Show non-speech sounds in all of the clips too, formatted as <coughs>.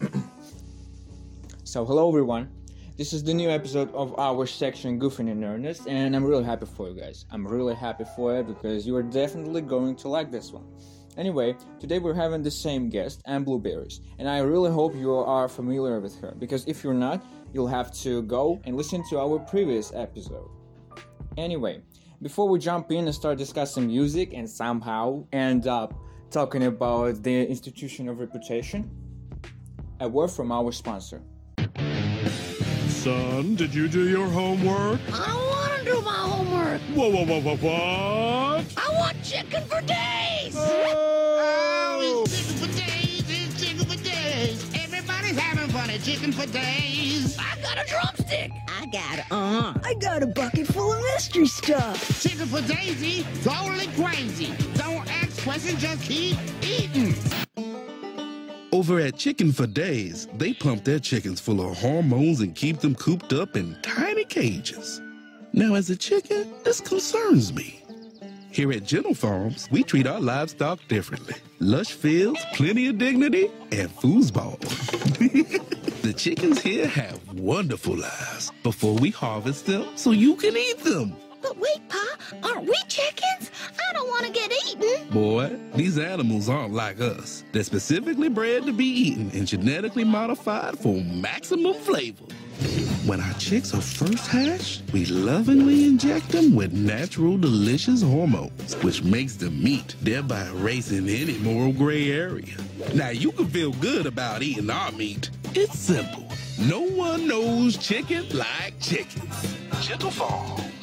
<clears throat> so, hello everyone. This is the new episode of our section Goofing in Earnest, and I'm really happy for you guys. I'm really happy for it because you are definitely going to like this one. Anyway, today we're having the same guest, Anne Blueberries, and I really hope you are familiar with her because if you're not, you'll have to go and listen to our previous episode. Anyway, before we jump in and start discussing music and somehow end up talking about the institution of reputation, a word from our sponsor. Son, did you do your homework? I don't want to do my homework. Whoa, whoa, whoa, whoa, what? I want chicken for days. Oh! it's chicken for days, it's chicken for days. Everybody's having fun at chicken for days. I got a drumstick. I got uh I got a bucket full of mystery stuff. Chicken for Daisy, totally crazy. Don't ask questions, just keep eating. Over at Chicken for Days, they pump their chickens full of hormones and keep them cooped up in tiny cages. Now, as a chicken, this concerns me. Here at Gentle Farms, we treat our livestock differently. Lush fields, plenty of dignity, and foosball. <laughs> the chickens here have wonderful lives before we harvest them so you can eat them. But wait, Pa, aren't we chickens? I don't want to get eaten. Boy, these animals aren't like us. They're specifically bred to be eaten and genetically modified for maximum flavor. When our chicks are first hatched, we lovingly inject them with natural, delicious hormones, which makes them meat, thereby erasing any moral gray area. Now, you can feel good about eating our meat. It's simple. No one knows chicken like chickens. Gentle Farms.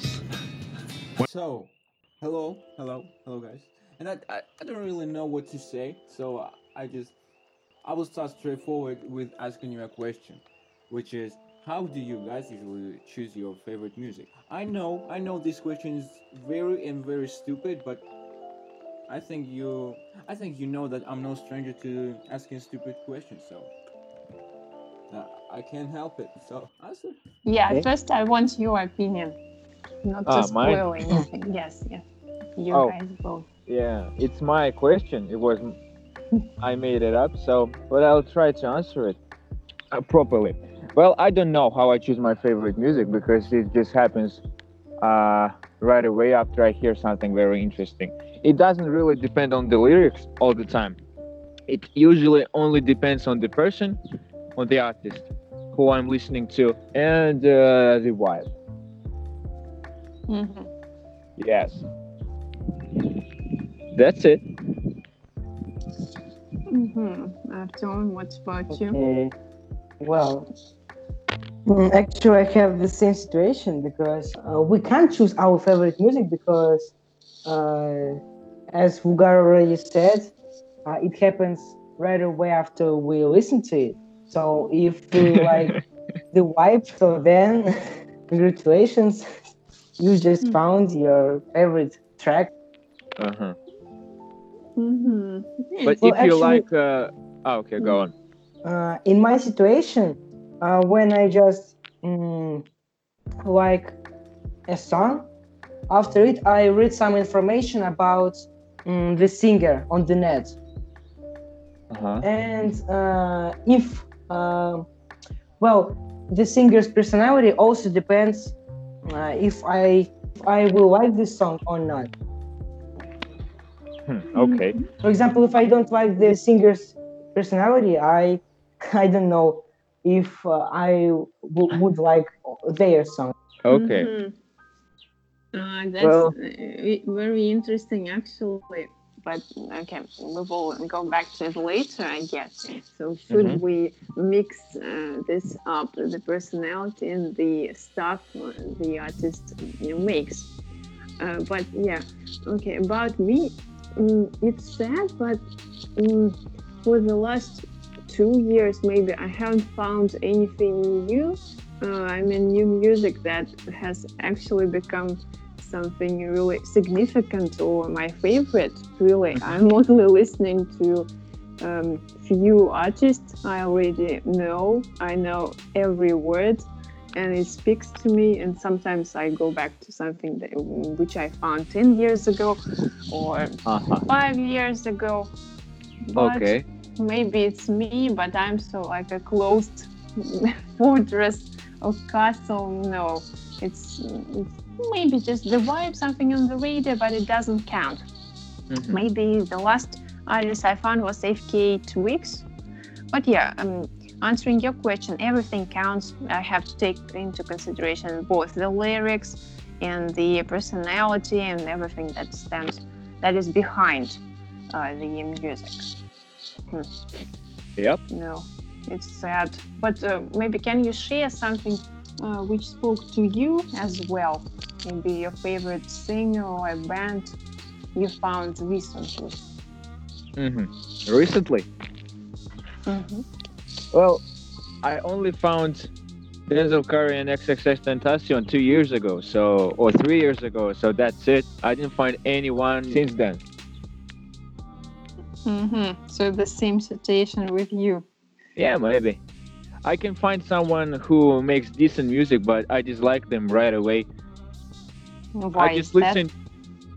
So, hello, hello, hello, guys. And I, I, I don't really know what to say, so uh, I just, I will start straightforward with asking you a question, which is, how do you guys usually choose your favorite music? I know, I know this question is very and very stupid, but I think you, I think you know that I'm no stranger to asking stupid questions, so uh, I can't help it. So answer. Yeah, Okay. first I want your opinion, not to Ah, mine? spoil anything. <laughs> yes, yes. You Oh. guys both. Yeah, it's my question. It was <laughs> I made it up, so but I'll try to answer it uh, properly. Well, I don't know how I choose my favorite music because it just happens uh, right away after I hear something very interesting. It doesn't really depend on the lyrics all the time. It usually only depends on the person, on the artist who I'm listening to, and uh, the vibe. Mhm. Yes, that's it. Mhm. Artyom, what about you? Well, mm, actually, I have the same situation because uh, we can't choose our favorite music because, uh, as Vugar already said, uh, it happens right away after we listen to it. So if we <laughs> like the vibe, so then <laughs> congratulations, you just Mm. found your favorite track. Uh-huh. Mhm. But Well, if you actually- like, uh, oh, okay, go on. uh, in my situation, uh, when I just mm, like a song, after it I read some information about mm, the singer on the net, Uh-huh. and uh, if uh, well, the singer's personality also depends uh, if I if I will like this song or not. Hmm, okay. For example, if I don't like the singer's personality, I <laughs> I don't know if uh, I w- would like their song. Okay. Mhm. Uh, that's Well- uh, very interesting, actually. But okay, we will go back to it later, I guess. So should Mhm. we mix uh, this up, the personality and the stuff uh, the artist you know, makes? Uh, but yeah, okay. About me, mm, it's sad, but mm, for the last two years, maybe I haven't found anything new. Uh, I mean, new music that has actually become something really significant or my favorite. Really, I'm only listening to um, few artists I already know. I know every word, and it speaks to me. And sometimes I go back to something that, which I found ten years ago or Uh-huh. five years ago. But Okay. maybe it's me, but I'm so like a closed <laughs> fortress or castle. No, it's, it's maybe just the vibe, something on the radio, but it doesn't count. Mhm. Maybe the last artist I found was FKA twigs. But yeah, um, answering your question, everything counts. I have to take into consideration both the lyrics and the personality and everything that stands, that is behind uh, the music. Hmm. Yep. No, it's sad. But uh, maybe can you share something uh, which spoke to you as well? Maybe your favorite singer or a band you found recently. hmm Recently, Mm-hmm. well, I only found Denzel Curry and XXXTentacion two years ago, so or three years ago. So that's it. I didn't find anyone since then. Mm-hmm. So the same situation with you. Yeah, maybe. I can find someone who makes decent music, but I dislike them right away. Why I just is listen.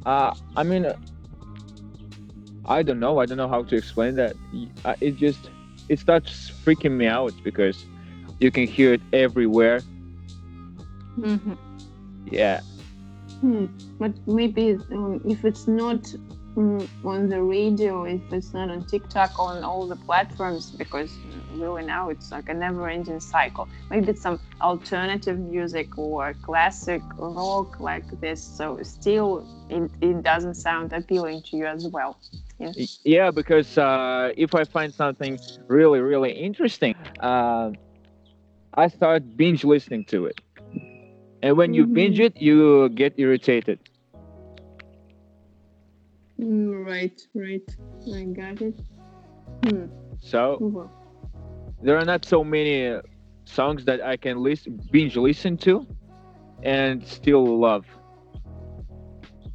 Uh, I mean, uh, I don't know. I don't know how to explain that. Uh, It just it starts freaking me out because you can hear it everywhere. Mm-hmm. Yeah. Hmm. But maybe um, if it's not on the radio, if it's not on TikTok, on all the platforms, because really now it's like a never-ending cycle. Maybe it's some alternative music or classic rock like this. So still, it, it doesn't sound appealing to you as well. Yes. Yeah, because uh, if I find something really, really interesting, uh, I start binge listening to it. And when you binge it, you get irritated. Mm, right, right. I got it. Hmm. So Well, there are not so many songs that I can listen, binge listen to and still love.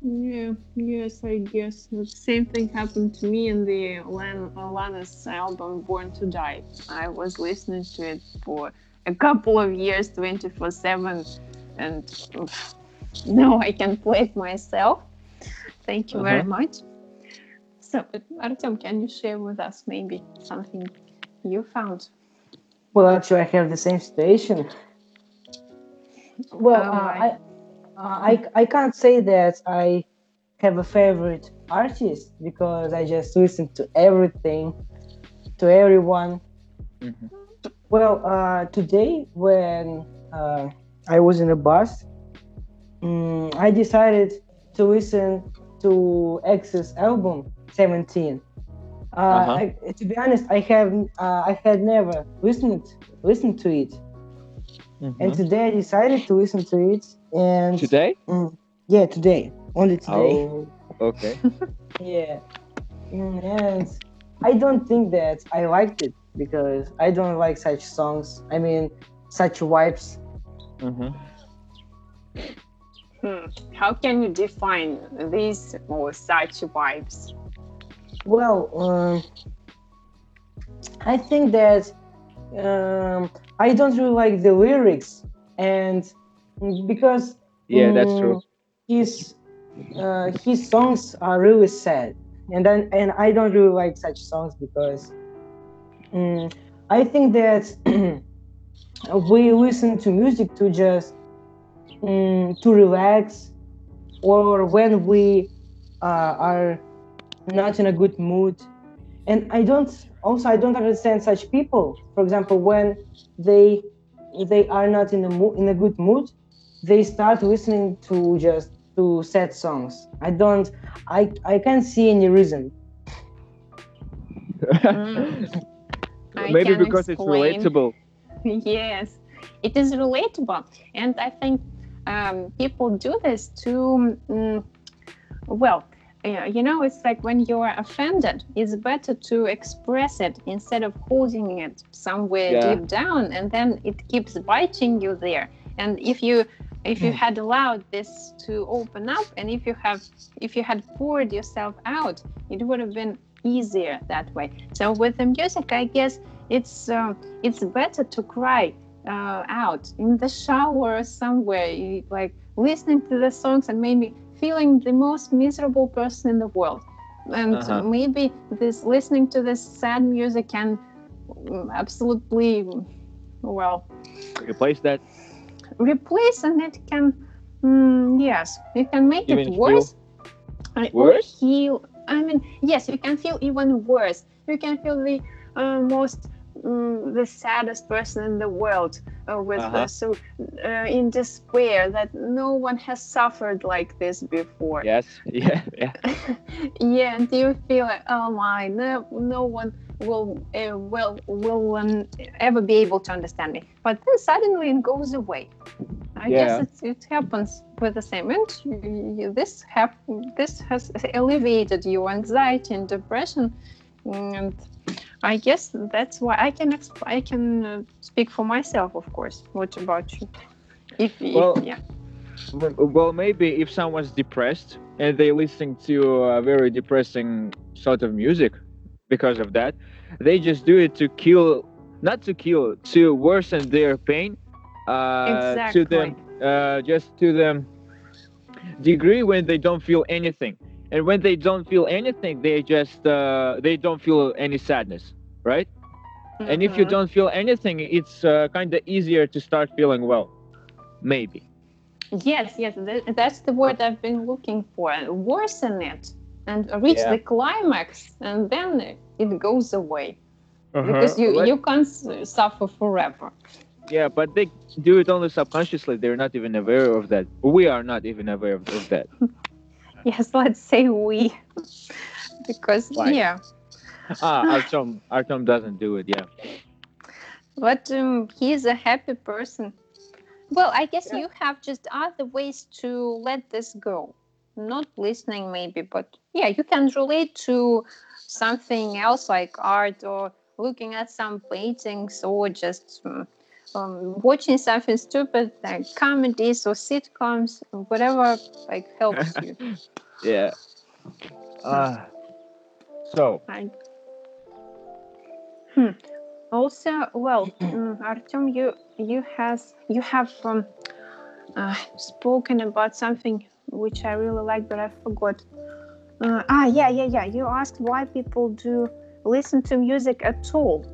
Yeah, yes, I guess the same thing happened to me in the Lan- Lana's album "Born to Die." I was listening to it for a couple of years, twenty-four seven, and oof, now I can play it myself. Thank you very Uh-huh. much. So, Artem, can you share with us maybe something you found? Well, actually, I have the same situation. Well, uh, I, uh, I I can't say that I have a favorite artist because I just listen to everything, to everyone. Mhm. Well, uh, today when uh, I was in a bus, mm, I decided to listen to X's album 17. Uh, Uh-huh. I, to be honest, I have uh, I had never listened listened to it, and today I decided to listen to it. And Today? Mm, yeah, today, only today. Oh, okay. <laughs> Yeah, Mm, and I don't think that I liked it because I don't like such songs. I mean, such vibes. Mhm. Hmm. How can you define these or such vibes? Well, um, I think that um, I don't really like the lyrics, and because Yeah, that's true. His uh, his songs are really sad, and then and I don't really like such songs because mm, I think that <clears throat> we listen to music to just mm, to relax, or when we uh, are not in a good mood and i don't also i don't understand such people for example when they they are not in a mo- in a good mood they start listening to just to sad songs i don't i i can't see any reason Mm. <laughs> Maybe because explain. it's relatable. <laughs> yes, it is relatable, and I think um, people do this to, mm, well, you know, it's like when you are offended, it's better to express it instead of holding it somewhere Yeah. deep down, and then it keeps biting you there. And if you if you had allowed this to open up, and if you have if you had poured yourself out, it would have been easier that way. So with the music, I guess it's uh, it's better to cry uh, out in the shower or somewhere, like listening to the songs and maybe feeling the most miserable person in the world. and Uh-huh. maybe this listening to this sad music can mm, absolutely well Replace that. replace and it can mm, yes you can make Even it feel worse or worse? heal i mean yes you can feel even worse you can feel the uh, most mm, the saddest person in the world uh, with Uh-huh. uh, so uh, in despair that no one has suffered like this before Yes. <laughs> Yeah. Yeah. <laughs> yeah and you feel like oh my no no one will uh, will will um, ever be able to understand me but then suddenly it goes away i Yeah. guess it, it happens with the same and you- you- this hap- this has alleviated your anxiety and depression and i guess that's why i can exp- i can uh, speak for myself of course. What about you? If, if Well, yeah. Well, maybe if someone's depressed and they listen to a very depressing sort of music because of that, they just do it to kill, not to kill, to worsen their pain. Uh, To them, uh, just to the degree when they don't feel anything, and when they don't feel anything, they just uh, they don't feel any sadness, right? And if you Mhm. don't feel anything, it's uh, kind of easier to start feeling well, maybe. Yes, yes, th- that's the word I've been looking for. Worsen it and reach Yeah. the climax, and then it goes away Uh-huh. because you Let- you can't suffer forever. Yeah, but they do it only subconsciously. They're not even aware of that. We are not even aware of, of that. <laughs> Yes, <laughs> let's say we, because Why? yeah, ah, Artem, Artem doesn't do it. Yeah. but um, he's a happy person. Well, I guess you have just other ways to let this go. Not listening, maybe, but yeah, you can relate to something else like art or looking at some paintings or just um, um, watching something stupid like comedies or sitcoms, whatever like helps <laughs> you. Yeah. Uh, so, I... Hmm. Also, well, <clears throat> mm, Artyom, you you has you have um, uh, spoken about something which I really like, but I forgot. Uh, ah, yeah, yeah, yeah. You asked why people do listen to music at all,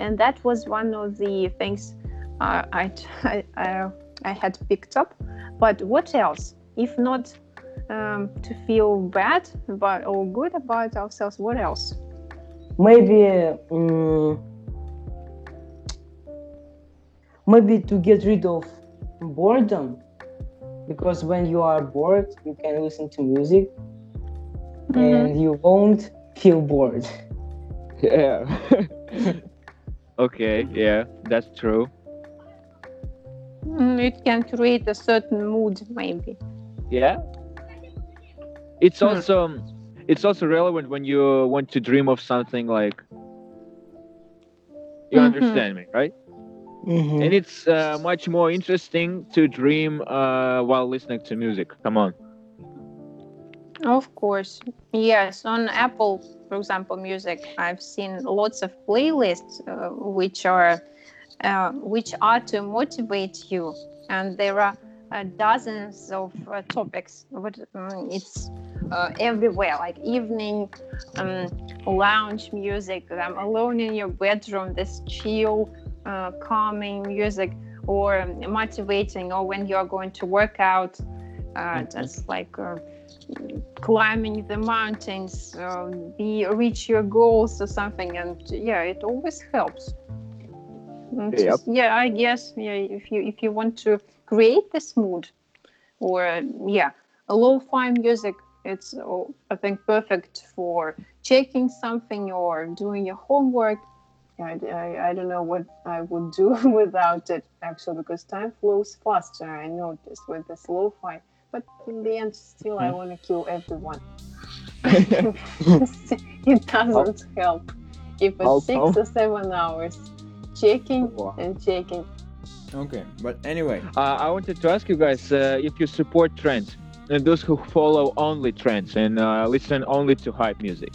and that was one of the things I, <laughs> I I I had picked up. But what else? If not um, to feel bad about or good about ourselves, what else? maybe um, maybe to get rid of boredom because when you are bored you can listen to music and you won't feel bored <laughs> yeah. <laughs> okay. Yeah, that's true. Mm, it can create a certain mood, maybe. Yeah. It's Hmm. also it's also relevant when you want to dream of something like. You Mhm. understand me, right? Mhm. and it's uh, much more interesting to dream uh, while listening to music. Come on. Of course. Yes, on Apple, for example, music, I've seen lots of playlists uh, which are uh, which are to motivate you, and there are uh, dozens of uh, topics. But um, it's uh, everywhere, like evening um, lounge music. I'm alone in your bedroom. This chill, uh, calming music, or um, motivating, or when you're going to work out. Uh, just like uh, climbing the mountains, uh, be reach your goals or something, and yeah, it always helps. Yep. yeah, I guess yeah, if you if you want to create this mood, or uh, yeah, a lo-fi music, it's oh, I think perfect for checking something or doing your homework. I, I, I don't know what I would do <laughs> without it actually because time flows faster. I noticed with this lo-fi, but in the end, still I want to kill everyone. <laughs> <laughs> it doesn't help if it's six or seven hours checking Wow. and checking. Okay, but anyway, Uh, I wanted to ask you guys uh, if you support trends and those who follow only trends and uh, listen only to hype music.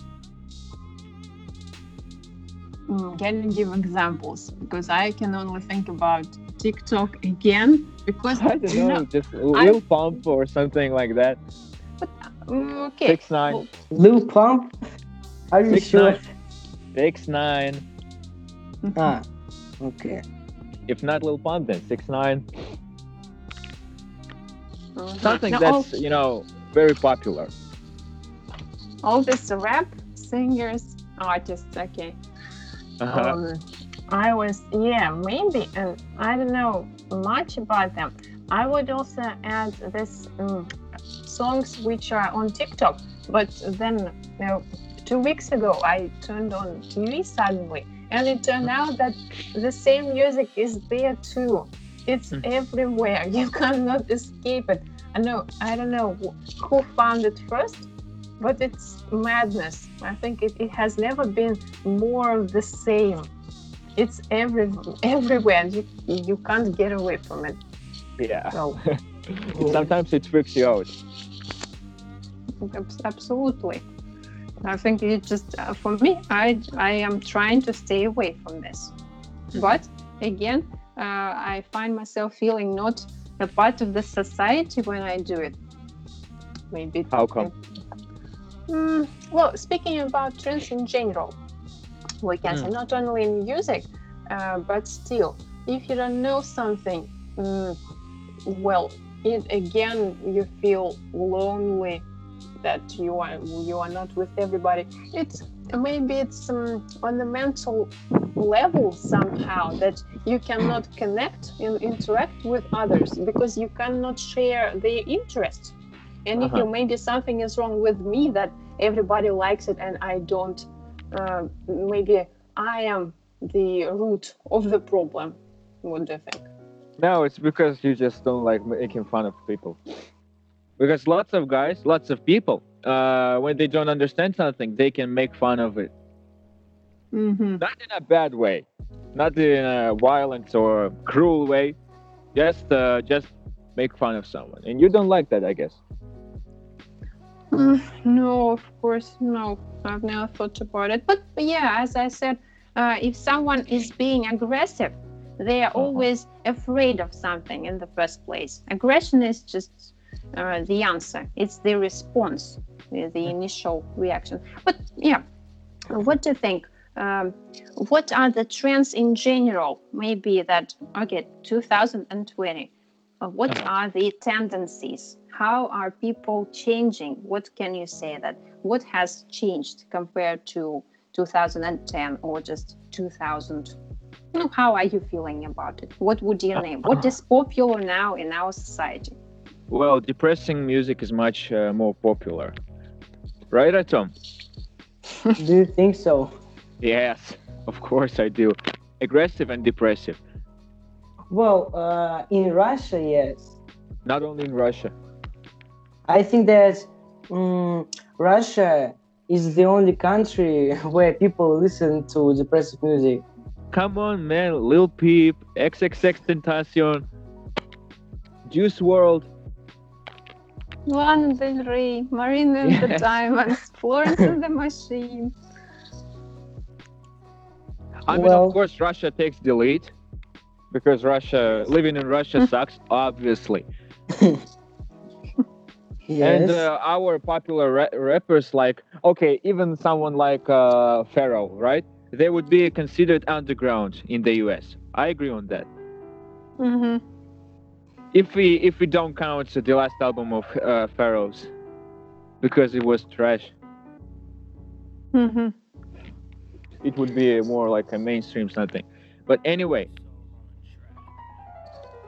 Mm, can you give examples? Because I can only think about TikTok again. Because I don't you know, just Lil Pump or something like that. Mm, okay. Six nine. Well, Lil Pump Are you Six sure? nine. Six nine. Ah, okay. If not Lil Pump, then six nine. Mhm. Something Now, that's you know very popular. all, all these rap singers, artists, okay. Uh-huh. Um, I was, yeah, maybe, and I don't know much about them. I would also add this um, songs which are on TikTok, but then you know, two weeks ago I turned on TV suddenly, and it turned out that the same music is there too. It's Hmm. everywhere. You <laughs> cannot escape it. I know. I don't know who found it first, but it's madness. I think it, it has never been more of the same. It's every everywhere. and You you can't get away from it. yeah. So <laughs> Sometimes it freaks you out. absolutely. I think it just uh, for me. I I am trying to stay away from this, but again, uh, I find myself feeling not a part of the society when I do it. Maybe How come? Mm, well, speaking about trends in general, we can say not only in music, uh, but still, if you don't know something, mm, well, it again you feel lonely that you are you are not with everybody. It's maybe it's um, on the mental level somehow that you cannot connect and interact with others because you cannot share their interests. And if Uh-huh. you maybe something is wrong with me that everybody likes it and I don't, uh, maybe I am the root of the problem. What do you think? No, it's because you just don't like making fun of people. Because lots of guys, lots of people, uh, when they don't understand something, they can make fun of it. Mm-hmm. Not in a bad way, not in a violent or cruel way. Just, uh, just make fun of someone, and you don't like that, I guess. Mm, no, of course, no. I've never thought about it. But yeah, as I said, uh, if someone is being aggressive, they are always afraid of something in the first place. Aggression is just uh, the answer, it's the response, the the initial reaction. But yeah, what do you think? Um, what are the trends in general? Maybe that, okay, 2020. Uh, what are the tendencies? How are people changing? What can you say that what has changed compared to 2010 or just 2000? How are you feeling about it? What would you name? What is popular now in our society? Well, depressing music is much uh, more popular, right, Artem? <laughs> Do you think so? Yes, of course I do. Aggressive and depressive. Well, uh, in Russia, yes. Not only in Russia. I think that mm, Russia is the only country <laughs> where people listen to depressive music. Come on, man. Lil Peep, XXXTentacion, Juice WRLD. Lana Del Rey, Marina and the Diamonds, Florence and the Machine. I mean, Well- of course, Russia takes the lead because Russia, living in Russia sucks, obviously. <laughs> Yes. And uh, our popular ra- rappers, like, okay, even someone like uh, Pharaoh, right? They would be considered underground in the US. I agree on that. hmm If we if we don't count the last album of uh, Pharaoh's, because it was trash, hmm it would be more like a mainstream something. But anyway,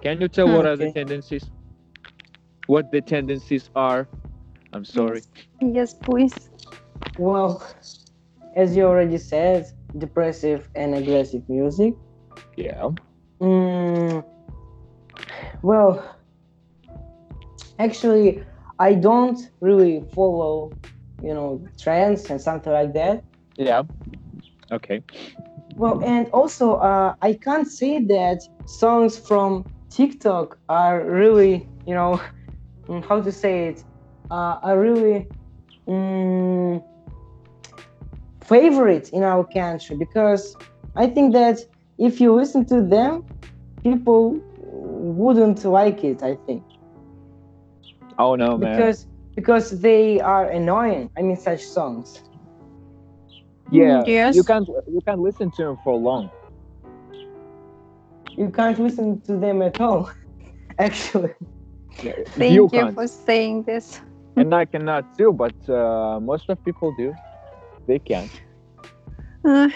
can you tell what are the tendencies? What the tendencies are? I'm sorry. Yes, please. well, as you already said, depressive and aggressive music. Yeah. Mm, well, actually, I don't really follow, you know, trends and something like that. Yeah. Okay. Well, and also, uh, I can't say that songs from TikTok are really, you know, <laughs> how to say it, uh, are really mm, favorite in our country because I think that if you listen to them, people wouldn't like it. I think Oh no, man. because because they are annoying. I mean, such songs. Yeah, Yes. you can't you can't listen to them for long. You can't listen to them at all. <laughs> Actually. Thank you you, for saying this. and I cannot too. But uh, most of people do. They can. Uh,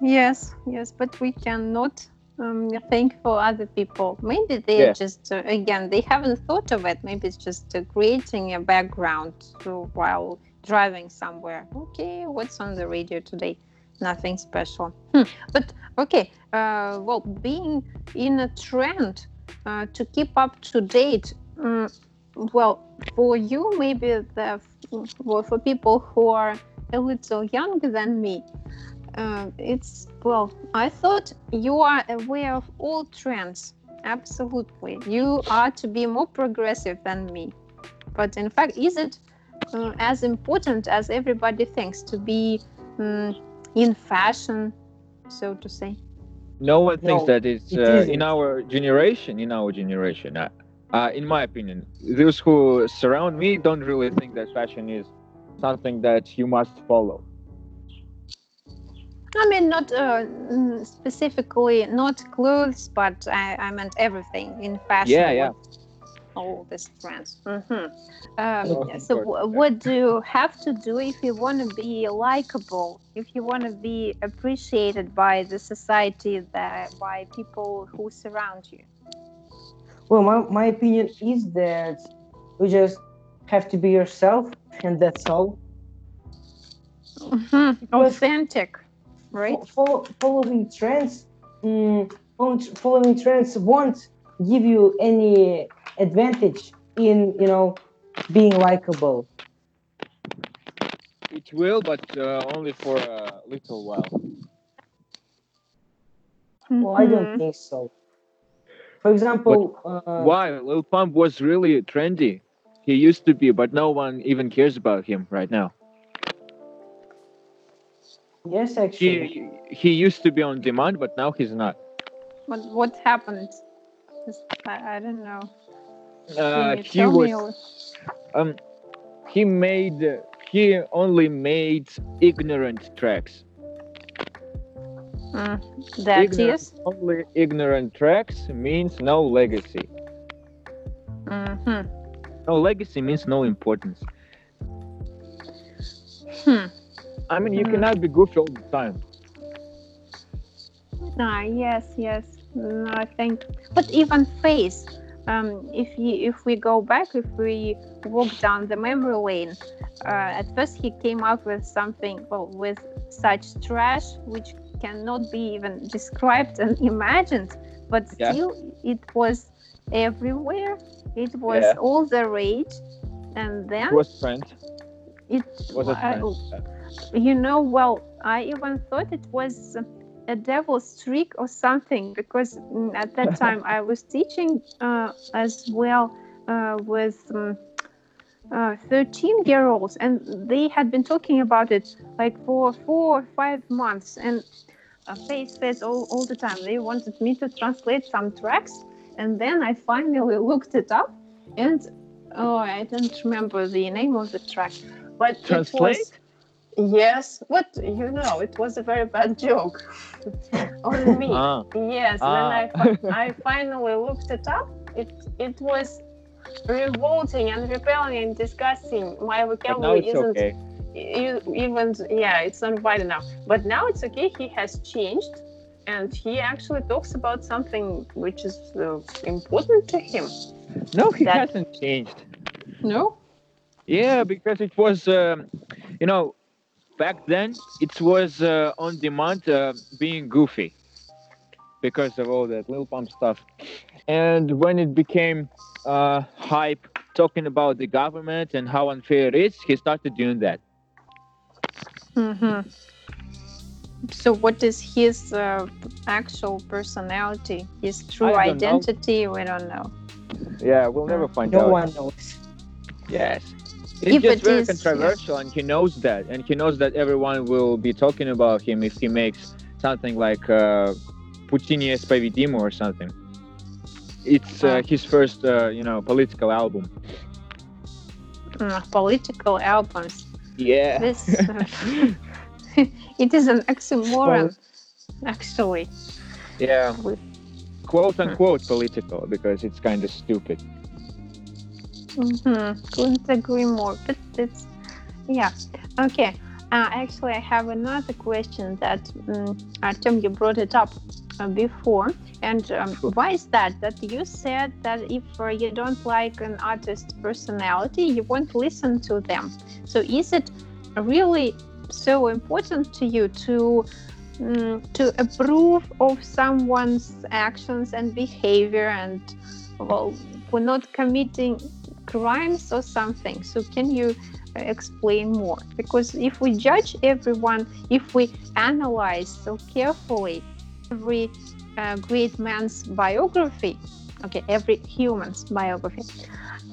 yes, yes, but we cannot um, think for other people. Maybe they Yeah. just, uh, again, they haven't thought of it. Maybe it's just uh, creating a background to, while driving somewhere. Okay, what's on the radio today? Nothing special. Hmm. But okay, uh, well, being in a trend uh, to keep up to date. mm, well, for you, maybe the well, for people who are a little younger than me, uh, it's well. I thought you are aware of all trends. Absolutely, you are to be more progressive than me. But in fact, is it uh, as important as everybody thinks to be mm, in fashion, so to say? No one thinks No, that it's it uh, in our generation. In our generation, uh, uh, in my opinion, those who surround me don't really think that fashion is something that you must follow. I mean, not uh, mm, specifically, not clothes, but I, I meant everything in fashion. Yeah, yeah. All these trends. hmm Of Um, so, course, wh- what do you have to do if you want to be likable? If you want to be appreciated by the society, that by people who surround you? Well, my, my opinion is that you just have to be yourself, and that's all. Mhm. Authentic, right? Follow, following trends, mm, following, following trends won't give you any advantage in you know being likable. It will, but uh, only for a little while. Well, I don't think so. For example, uh, Why? Lil Pump was really trendy. He used to be, but no one even cares about him right now. Yes, actually, He he used to be on demand, but now he's not. What what happened? Just- I, I don't know. Uh, he tell me was um he made he only made ignorant tracks. Mm, that ignorant, is. only ignorant tracks means no legacy. Mm-hmm. No legacy means no importance. I mean, you Mhm. cannot be goofy all the time. Ah, yes, yes. No, I think, but even face. Um, if you if we go back, if we walk down the memory lane, uh, at first he came up with something well with such trash which cannot be even described and <laughs> imagined, but Yeah. still it was everywhere. It was Yeah. all the rage, and then It was trend. it was a trend. You know well i even thought it was a devil's trick or something because mm, at that <laughs> time i was teaching uh, as well uh, with um, uh, 13 year olds and they had been talking about it like for four or five months and uh, face says all, all the time they wanted me to translate some tracks and then i finally <laughs> looked it up and oh i don't remember the name of the track but it Translate? Yes, but you know, it was a very bad joke <laughs> on me. Ah. Yes, Ah. when I, I <laughs> finally looked it up, it it was revolting and repelling and disgusting. My vocabulary isn't okay. even yeah, it's not wide enough. But now it's okay. He has changed, and he actually talks about something which is uh, important to him. No, he That- hasn't changed. No. Yeah, because it was, um, you know, back then it was uh, on demand uh, being goofy because of all that Lil Pump stuff. And when it became uh, hype, talking about the government and how unfair it is, he started doing that. hmm So, what is his uh, actual personality? His true I don't know. identity? We don't know. Yeah, we'll never find no out. No one knows. Yes. It's If just very is, controversial, and he knows that, and he knows that everyone will be talking about him if he makes something like uh, Puti Neispovedimy or something. It's uh, his first, uh, you know, political album. Mm, political albums. Yeah. This uh, <laughs> <laughs> it is an oxymoron, actually. Yeah. Quote unquote political because it's kind of stupid. Mm-hmm. Couldn't agree more. But it's yeah. Okay. Uh, actually, I have another question that um, Artem you brought it up uh, before, and um, why is that? That you said that if uh, you don't like an artist's personality, you won't listen to them. So is it really so important to you to um, to approve of someone's actions and behavior and well for not committing crimes or something. So can you uh, explain more? Because if we judge everyone if we analyze so carefully every uh, great man's biography okay every human's biography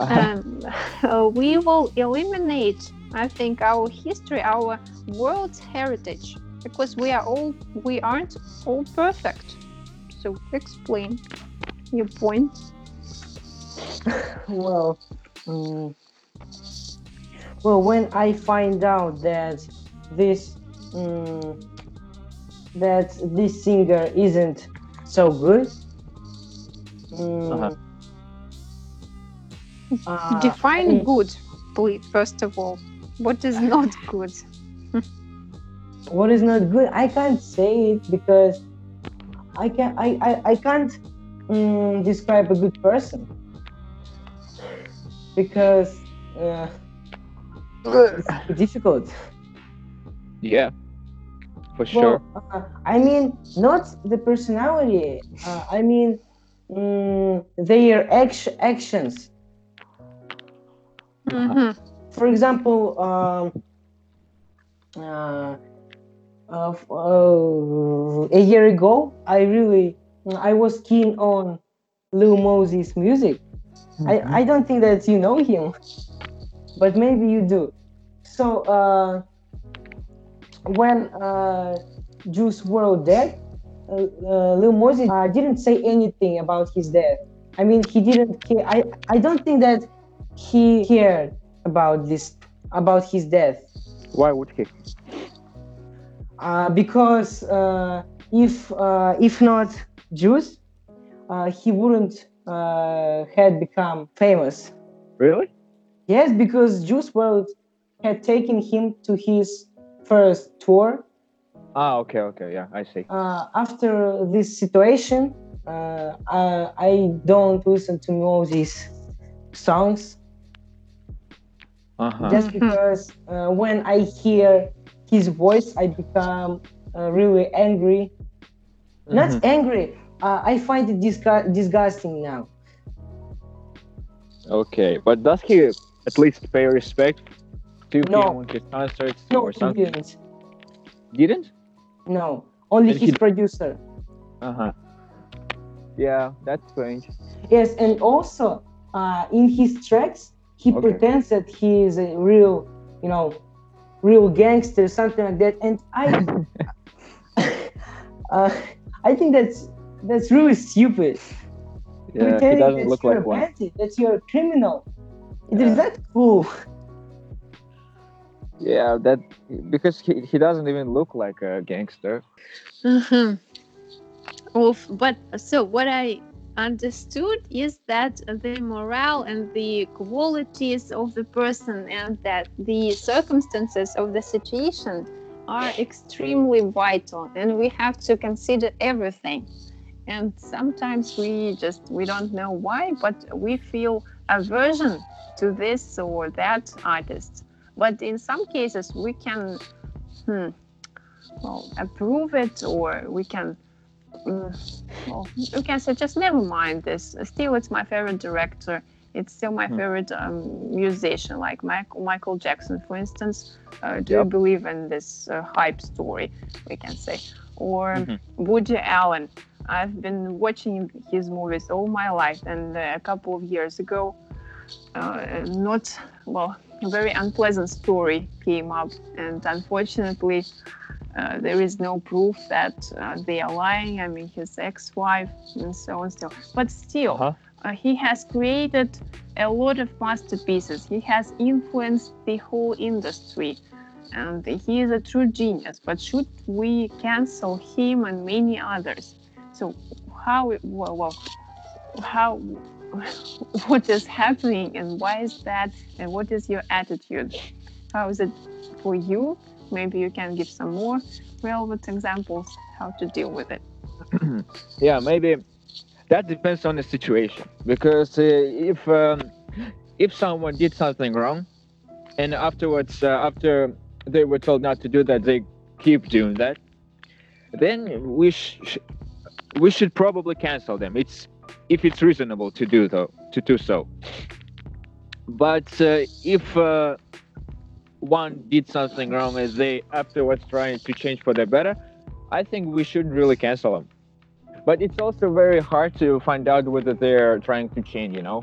um, uh, <laughs> we will eliminate i think our history our world's heritage because we are all we aren't all perfect. So explain your point. <laughs> Well, mm, well, when I find out that this mm, that this singer isn't so good, mm, uh, define I- good please first of all. What is not good? <laughs> What is not good? I can't say it because i can i i, I can't describe a good person because uh, it's difficult Yeah. For sure. well, uh, i mean not the personality uh, i mean mm, their act- actions Mhm. for example um, uh, uh, uh, a year ago i really i was keen on Lil Mosey music I, I don't think that you know him but maybe you do. So uh, when uh, Juice WRLD dead uh, uh, Lil Mosey uh, didn't say anything about his death. I mean he didn't care. I, I don't think that he cared about this about his death. Why would he? uh, because uh, if uh, if not Juice, uh, he wouldn't uh, had become famous. Really? Yes, because Juice WRLD had taken him to his first tour. Ah, okay, okay, yeah, I see. Uh, after this situation, uh, I, I don't listen to Mosey songs Uh-huh. just because uh, when I hear his voice, I become uh, really angry. Not Mhm. angry. Uh, I find it disgu- disgusting now. Okay, but does he at least pay respect to No. him on his concerts No, or something? didn't. Didn't? No, only And his he- producer. Uh huh. Yeah, that's strange. Yes, and also uh, in his tracks, he Okay. pretends that he is a real, you know, real gangster, something like that. And I, <laughs> <laughs> uh, I think that's that's really stupid. Yeah, he doesn't that look like one. bandit, that you're a criminal. It is Yeah. that cool. Yeah, that because he, he doesn't even look like a gangster. Mhm. Of, but so what I understood is that the morale and the qualities of the person and that the circumstances of the situation are extremely vital and we have to consider everything and sometimes we just we don't know why but we feel aversion to this or that artist. But in some cases we can hmm, well, approve it or we can mm, well, we can say just never mind this. Still it's my favorite director. It's still my Hmm. favorite um, musician like michael, michael jackson for instance. Uh, do you believe in this uh, hype story we can say. Or Mhm. woody allen i've been watching his movies all my life and a couple of years ago uh, not well a very unpleasant story came up and unfortunately uh, there is no proof that uh, they are lying i mean his ex-wife and so on still but still Uh-huh. uh, he has created a lot of masterpieces he has influenced the whole industry and he is a true genius. But should we cancel him and many others? So how well, well how <laughs> what is happening and why is that and what is your attitude? How is it for you? Maybe you can give some more relevant examples how to deal with it. <clears throat> yeah, maybe that depends on the situation because uh, if um, if someone did something wrong and afterwards uh, after they were told not to do that they keep doing that then we sh- we should probably cancel them. It's if it's reasonable to do though to do so. But uh, if uh, one did something wrong and they afterwards trying to change for the better i think we shouldn't really cancel them. But it's also very hard to find out whether they're trying to change you know?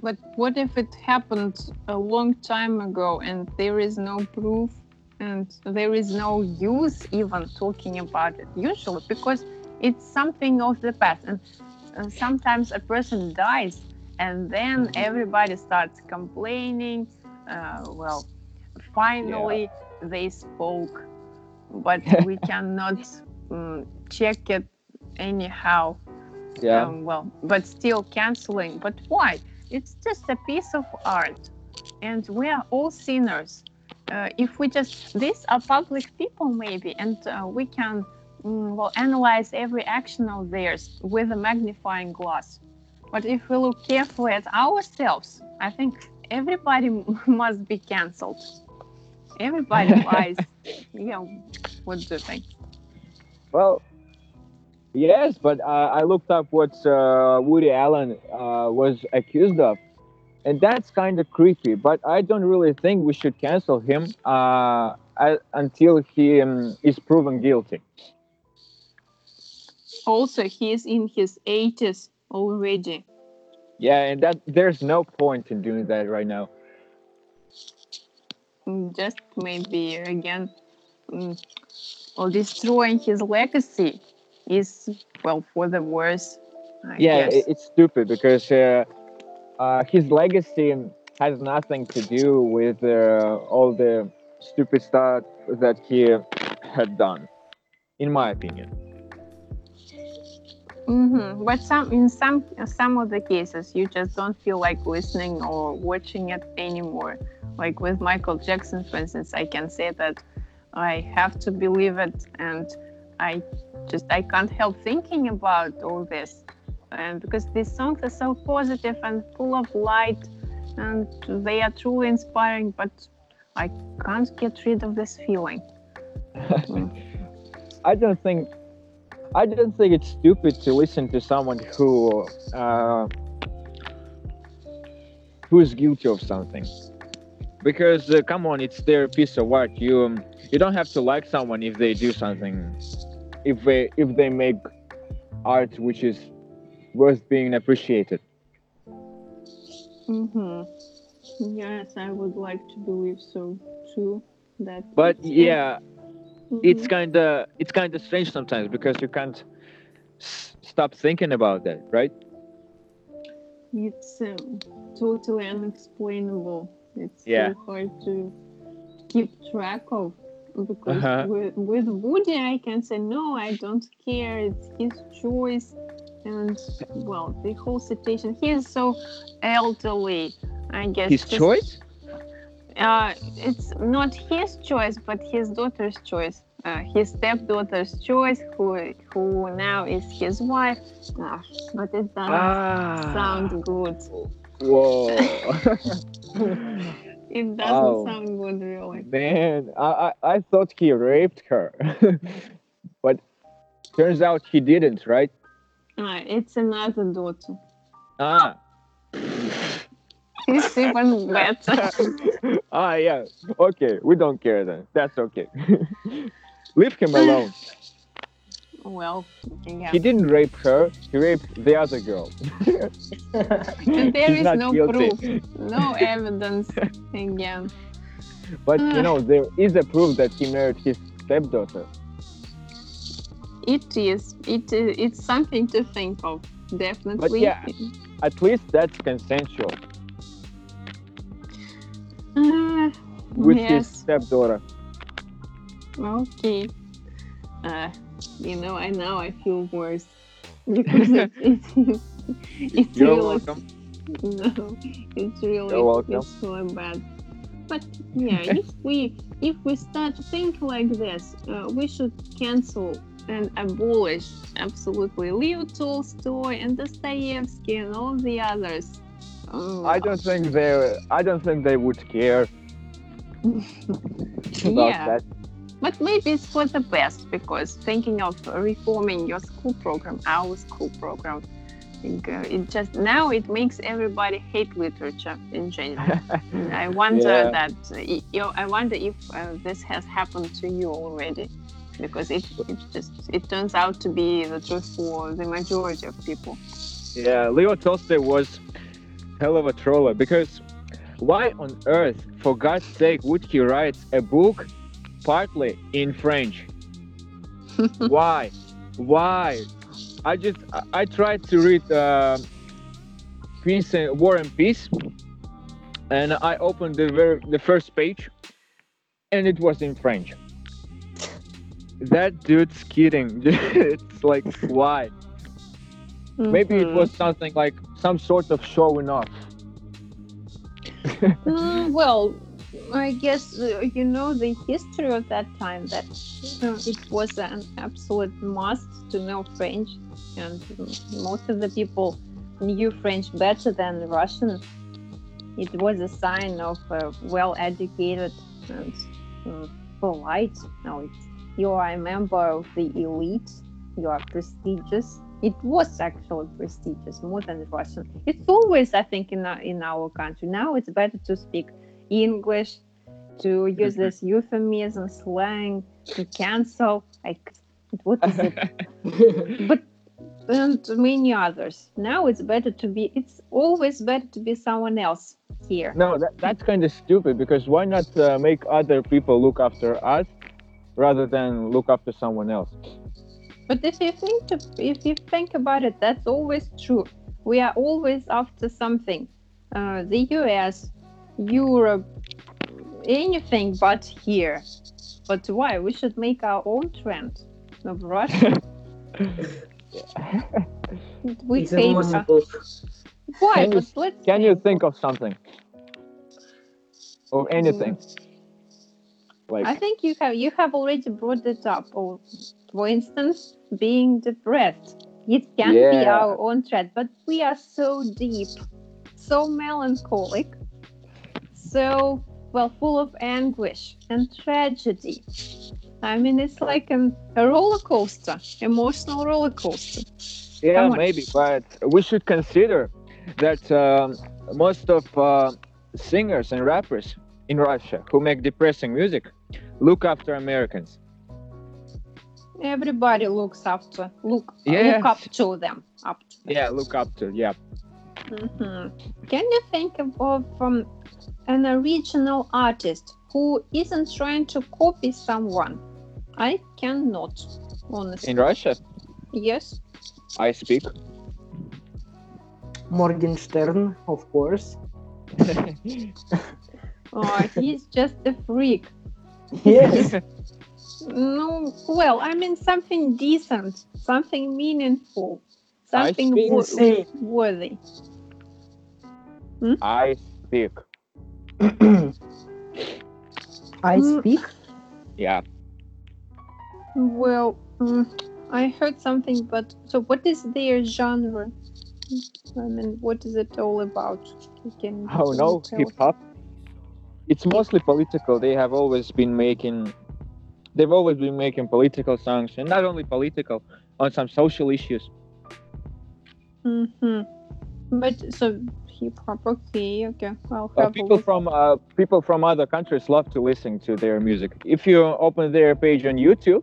But what if it happened a long time ago and there is no proof and there is no use even talking about it usually? Because it's something of the past. And, and sometimes a person dies and then everybody starts complaining uh, well finally yeah. they spoke but <laughs> we cannot um, check it anyhow. Yeah. Um, well but still canceling. But why? It's just a piece of art and we are all sinners. Uh, if we just these are public people maybe and uh, we can mm, well analyze every action of theirs with a magnifying glass but if we look carefully at ourselves i think everybody <laughs> must be cancelled everybody <laughs> lies yeah what do you think well Yes, but uh, I looked up what uh, Woody Allen uh, was accused of, and that's kind of creepy. But I don't really think we should cancel him uh, until he um, is proven guilty. Also, he is in his 80s already. Yeah, and that there's no point in doing that right now. Mm, just maybe again, mm, or destroying his legacy is well for the worse. I yeah, guess. it's stupid because uh, uh, his legacy has nothing to do with uh, all the stupid stuff that he had done, in my opinion. Mm-hmm. But some in some some of the cases, you just don't feel like listening or watching it anymore. Like with Michael Jackson, for instance, I can say that I have to believe it, and I just I can't help thinking about all this, and because these songs are so positive and full of light, and they are truly inspiring. But I can't get rid of this feeling. <laughs> I don't think I don't think it's stupid to listen to someone who uh, who is guilty of something. Because uh, come on, it's their piece of art. You um, you don't have to like someone if they do something if they if they make art which is worth being appreciated. Mm-hmm. Yes, I would like to believe so too. That. But yeah, mm-hmm. it's kind of it's kind of strange sometimes because you can't s- stop thinking about that, right? It's um, totally unexplainable. It's yeah. so hard to keep track of because Uh-huh. with, with Woody, I can say no, I don't care. It's his choice, and well, the whole situation. He is so elderly. I guess His choice? Uh, it's not his choice, but his daughter's choice. Uh, his stepdaughter's choice, who who now is his wife. Ah, but it doesn't Ah. sound good. Whoa. <laughs> It doesn't sound good, really. Man, I, I, I thought he raped her. <laughs> but turns out he didn't, right? Ah, it's another daughter. Ah. It's even better. ah, yeah. Okay, we don't care then. That's okay. <laughs> Leave him alone. well, yeah. He didn't rape her, he raped the other girl. And there He's is no guilty. proof, no <laughs> evidence again. But you know, there is a proof that he married his stepdaughter. It is. It is. It's something to think of. Definitely. But yeah. At least that's consensual. With his stepdaughter. Okay. Uh, you know, I now I feel worse <laughs> <laughs> because it, it's it's You're really welcome. no, it's really You're welcome. it's really bad. But yeah, if we if we start to think like this, uh, we should cancel and abolish absolutely Leo Tolstoy and Dostoevsky and all the others. Um, I don't think they. I don't think they would care <laughs> yeah, that. but maybe it's for the best because thinking of reforming your school program, our school program, I think, uh, it just now it makes everybody hate literature in general. <laughs> I wonder Yeah. that uh, you know, I wonder if uh, this has happened to you already, because it it just it turns out to be the truth for the majority of people. Yeah, Leo Tolstoy was hell of a troller because why on earth, for God's sake, would he write a book partly in French? <laughs> why? Why? I just I, tried to read uh, Peace and War and Peace, and I opened the very the first page, and it was in French. That dude's kidding. <laughs> it's like why? Maybe it Mhm. was something like some sort of showing off. Mm, well, I guess uh, you know the history of that time that uh, it was an absolute must to know French, and most of the people knew French better than Russian. It was a sign of uh, well-educated and uh, polite. Now, you are a member of the elite. You are prestigious. It was actually prestigious more than Russian. It's always, I think, in our, in our country now. It's better to speak English, to use Mhm. this euphemism, slang, to cancel. Like, what is it? <laughs> but and many others. Now it's better to be. It's always better to be someone else here. No, that, that's kind of stupid because why not uh, make other people look after us rather than look after someone else? But if you think to, if you think about it, that's always true. We are always after something. Uh, the U.S., Europe, anything but here. But why? We should make our own trend of Russia. <laughs> <laughs> we It's a hate. money why? Can you- let's Can you think of something? Or anything? Like, I think you have you have already brought it up. Or, for instance, being depressed. It can be our own threat, but we are so deep, so melancholic, so well full of anguish and tragedy. I mean, it's like an, a roller coaster, emotional roller coaster. yeah, maybe, but we should consider that um, most of uh, singers and rappers in Russia who make depressing music look after Americans. Everybody looks after look Yes. look up to them. Up to them. Yeah, look up to, yeah. Mhm. Can you think of, of um, an original artist who isn't trying to copy someone? I cannot, honestly. In Russia, Yes. IC3PEAK. Morgenstern, of course. <laughs> Oh, he's just a freak. Yes. <laughs> No, well, I mean something decent, something meaningful, something speak- wo- Insane. worthy. I speak. I Mm. speak. Yeah. Well, mm, I heard something, but so what is their genre? I mean, what is it all about? You Can, Oh can no, hip hop. It's mostly political. They have always been making, they've always been making political songs, and not only political, on some social issues. hmm But so hip hop, okay, okay. I'll Uh, people from uh, people from other countries love to listen to their music. If you open their page on YouTube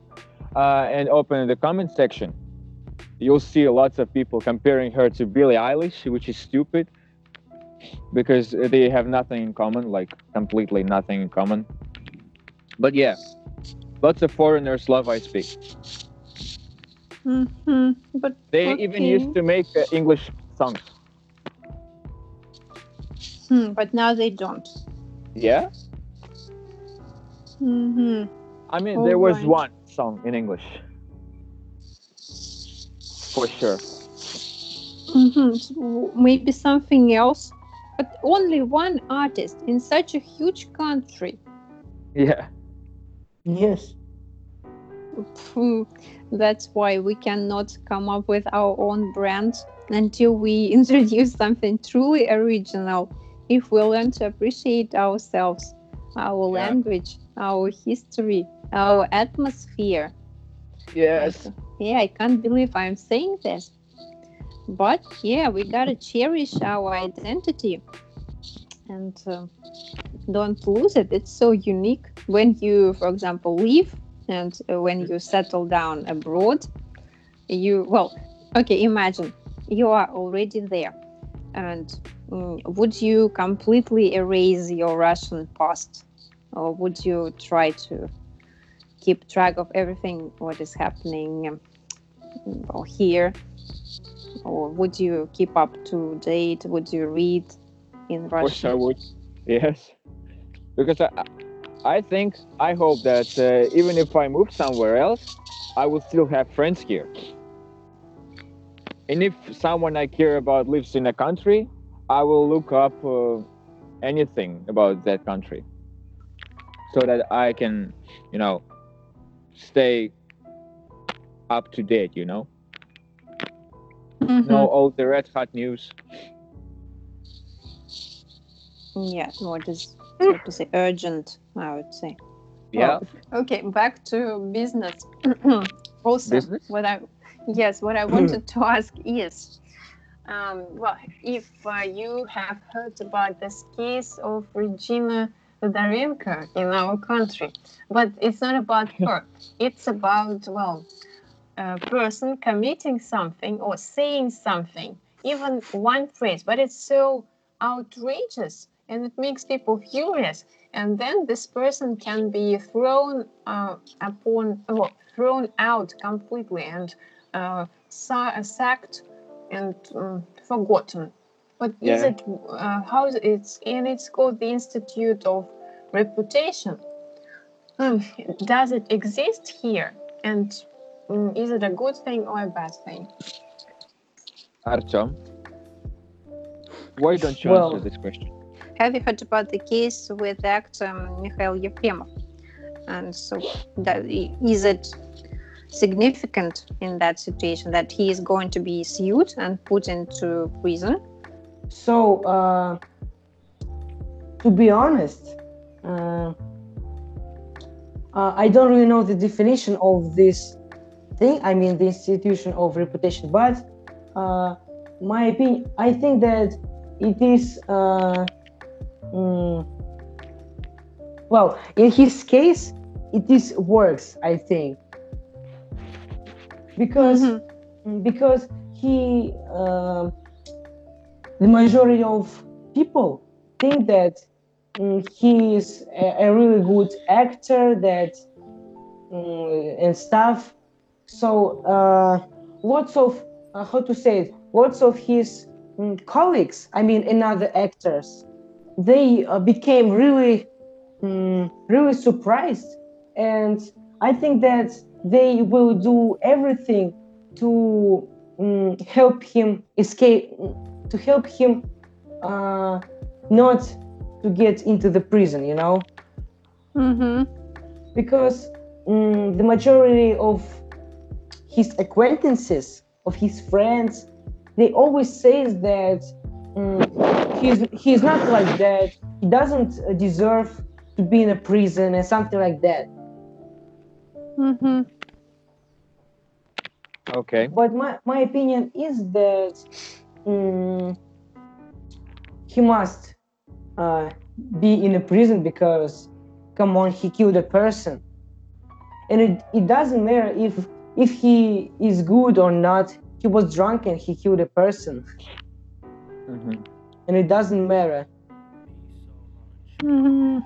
uh, and open the comment section, you'll see lots of people comparing her to Billie Eilish, which is stupid because they have nothing in common, like completely nothing in common. But yeah, lots of foreigners love IC3PEAK. hmm But They okay. even used to make uh, English songs. Hmm, but now they don't. Yeah, Mm-hmm. I mean, there was Alright. one song in English. For sure. Mm-hmm. Maybe something else, but only one artist in such a huge country. Yeah. Yes. That's why we cannot come up with our own brand until we <laughs> introduce something truly original. If we learn to appreciate ourselves, our Yeah. language, our history, our atmosphere. Yes. Yeah, I can't believe I'm saying this. But yeah, we gotta cherish our identity and uh, don't lose it. It's so unique when you, for example, leave and uh, when you settle down abroad. You, well, okay, imagine you are already there. And mm, would you completely erase your Russian past? Or would you try to keep track of everything what is happening um, here or would you keep up to date would you read in russian Of course I would. Yes. Because I, I think, I hope that uh, even if I move somewhere else, I will still have friends here. And if someone I care about lives in a country, I will look up uh, anything about that country so that I can, you know, stay up to date, you know? Mhm. Know all the red hot news. yeah what is so to say urgent i would say. Yeah. okay back to business. <clears throat> Also Business? what i yes what i wanted <clears throat> to ask is um, well if uh, you have heard about this case of regina Todorenko in our country but it's not about her. It's about well a person committing something or saying something even one phrase but it's so outrageous and it makes people furious. And then this person can be thrown uh, upon well, thrown out completely and uh, sacked and um, forgotten. But is Yeah. it uh, how is it's and it's called the institute of reputation. Um, does it exist here? And um, is it a good thing or a bad thing? Artem, why don't you Well- answer this question? Have you heard about the case with actor um, Mikhail Yefremov? And so, that, is it significant in that situation that he is going to be sued and put into prison? So, uh, to be honest, uh, uh, I don't really know the definition of this thing. I mean, the institution of reputation. But uh, my opinion, I think that it is. Uh, mm, well, in his case, it is works. I think because Mhm. because he um the majority of people think that mm, he is a, a really good actor that mm, and stuff so uh, lots of uh, how to say it lots of his mm, colleagues i mean another actors they uh, became really mm, really surprised and i think that they will do everything to mm, help him escape to help him uh, not to get into the prison you know Mm-hmm. because mm, the majority of his acquaintances of his friends they always says that mm, he's he's not like that. He doesn't uh, deserve to be in a prison and something like that. Mm-hmm. Okay. but my, my opinion is that mm, he must uh, be in a prison because come on he killed a person. And it, it doesn't matter if if he is good or not. He was drunk and he killed a person Mhm. and it doesn't matter Mm-hmm.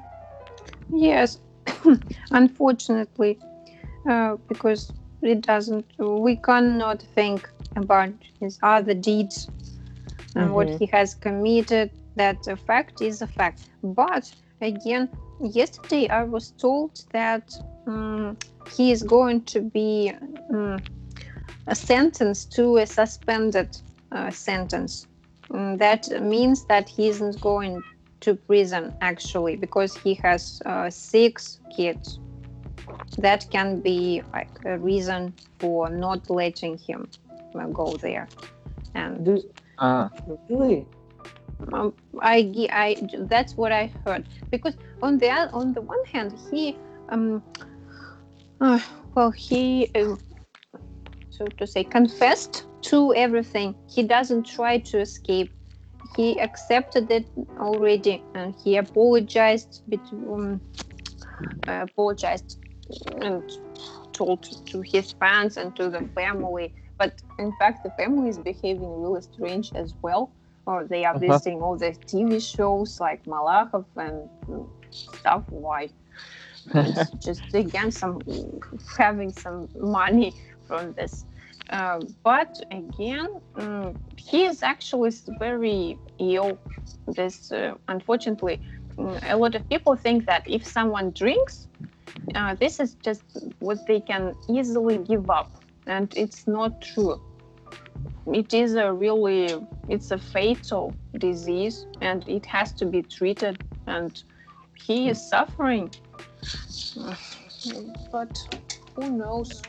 Yes, <coughs> unfortunately, uh, because it doesn't, we cannot think about his other deeds and what Mhm. he has committed. That a fact is a fact. But again, yesterday I was told that um, he is going to be um, sentenced to a suspended uh, sentence. Um, that means that he isn't going to prison actually because he has uh, six kids. That can be like a reason for not letting him uh, go there. And Do, Uh, really? um, I, ge- I that's what I heard because on the on the one hand he um uh, well he uh, so to say confessed to everything he doesn't try to escape he accepted it already and he apologized um, uh, apologized and told to his fans and to the family but in fact the family is behaving really strange as well or they are Uh-huh. visiting all the TV shows like Malakhov and stuff. Why? <laughs> Just again some having some money from this. Uh, but again, mm, he is actually very ill. This uh, unfortunately, mm, a lot of people think that if someone drinks, uh, this is just what they can easily give up, and it's not true it is a really it's a fatal disease and it has to be treated and he is suffering <sighs> but who knows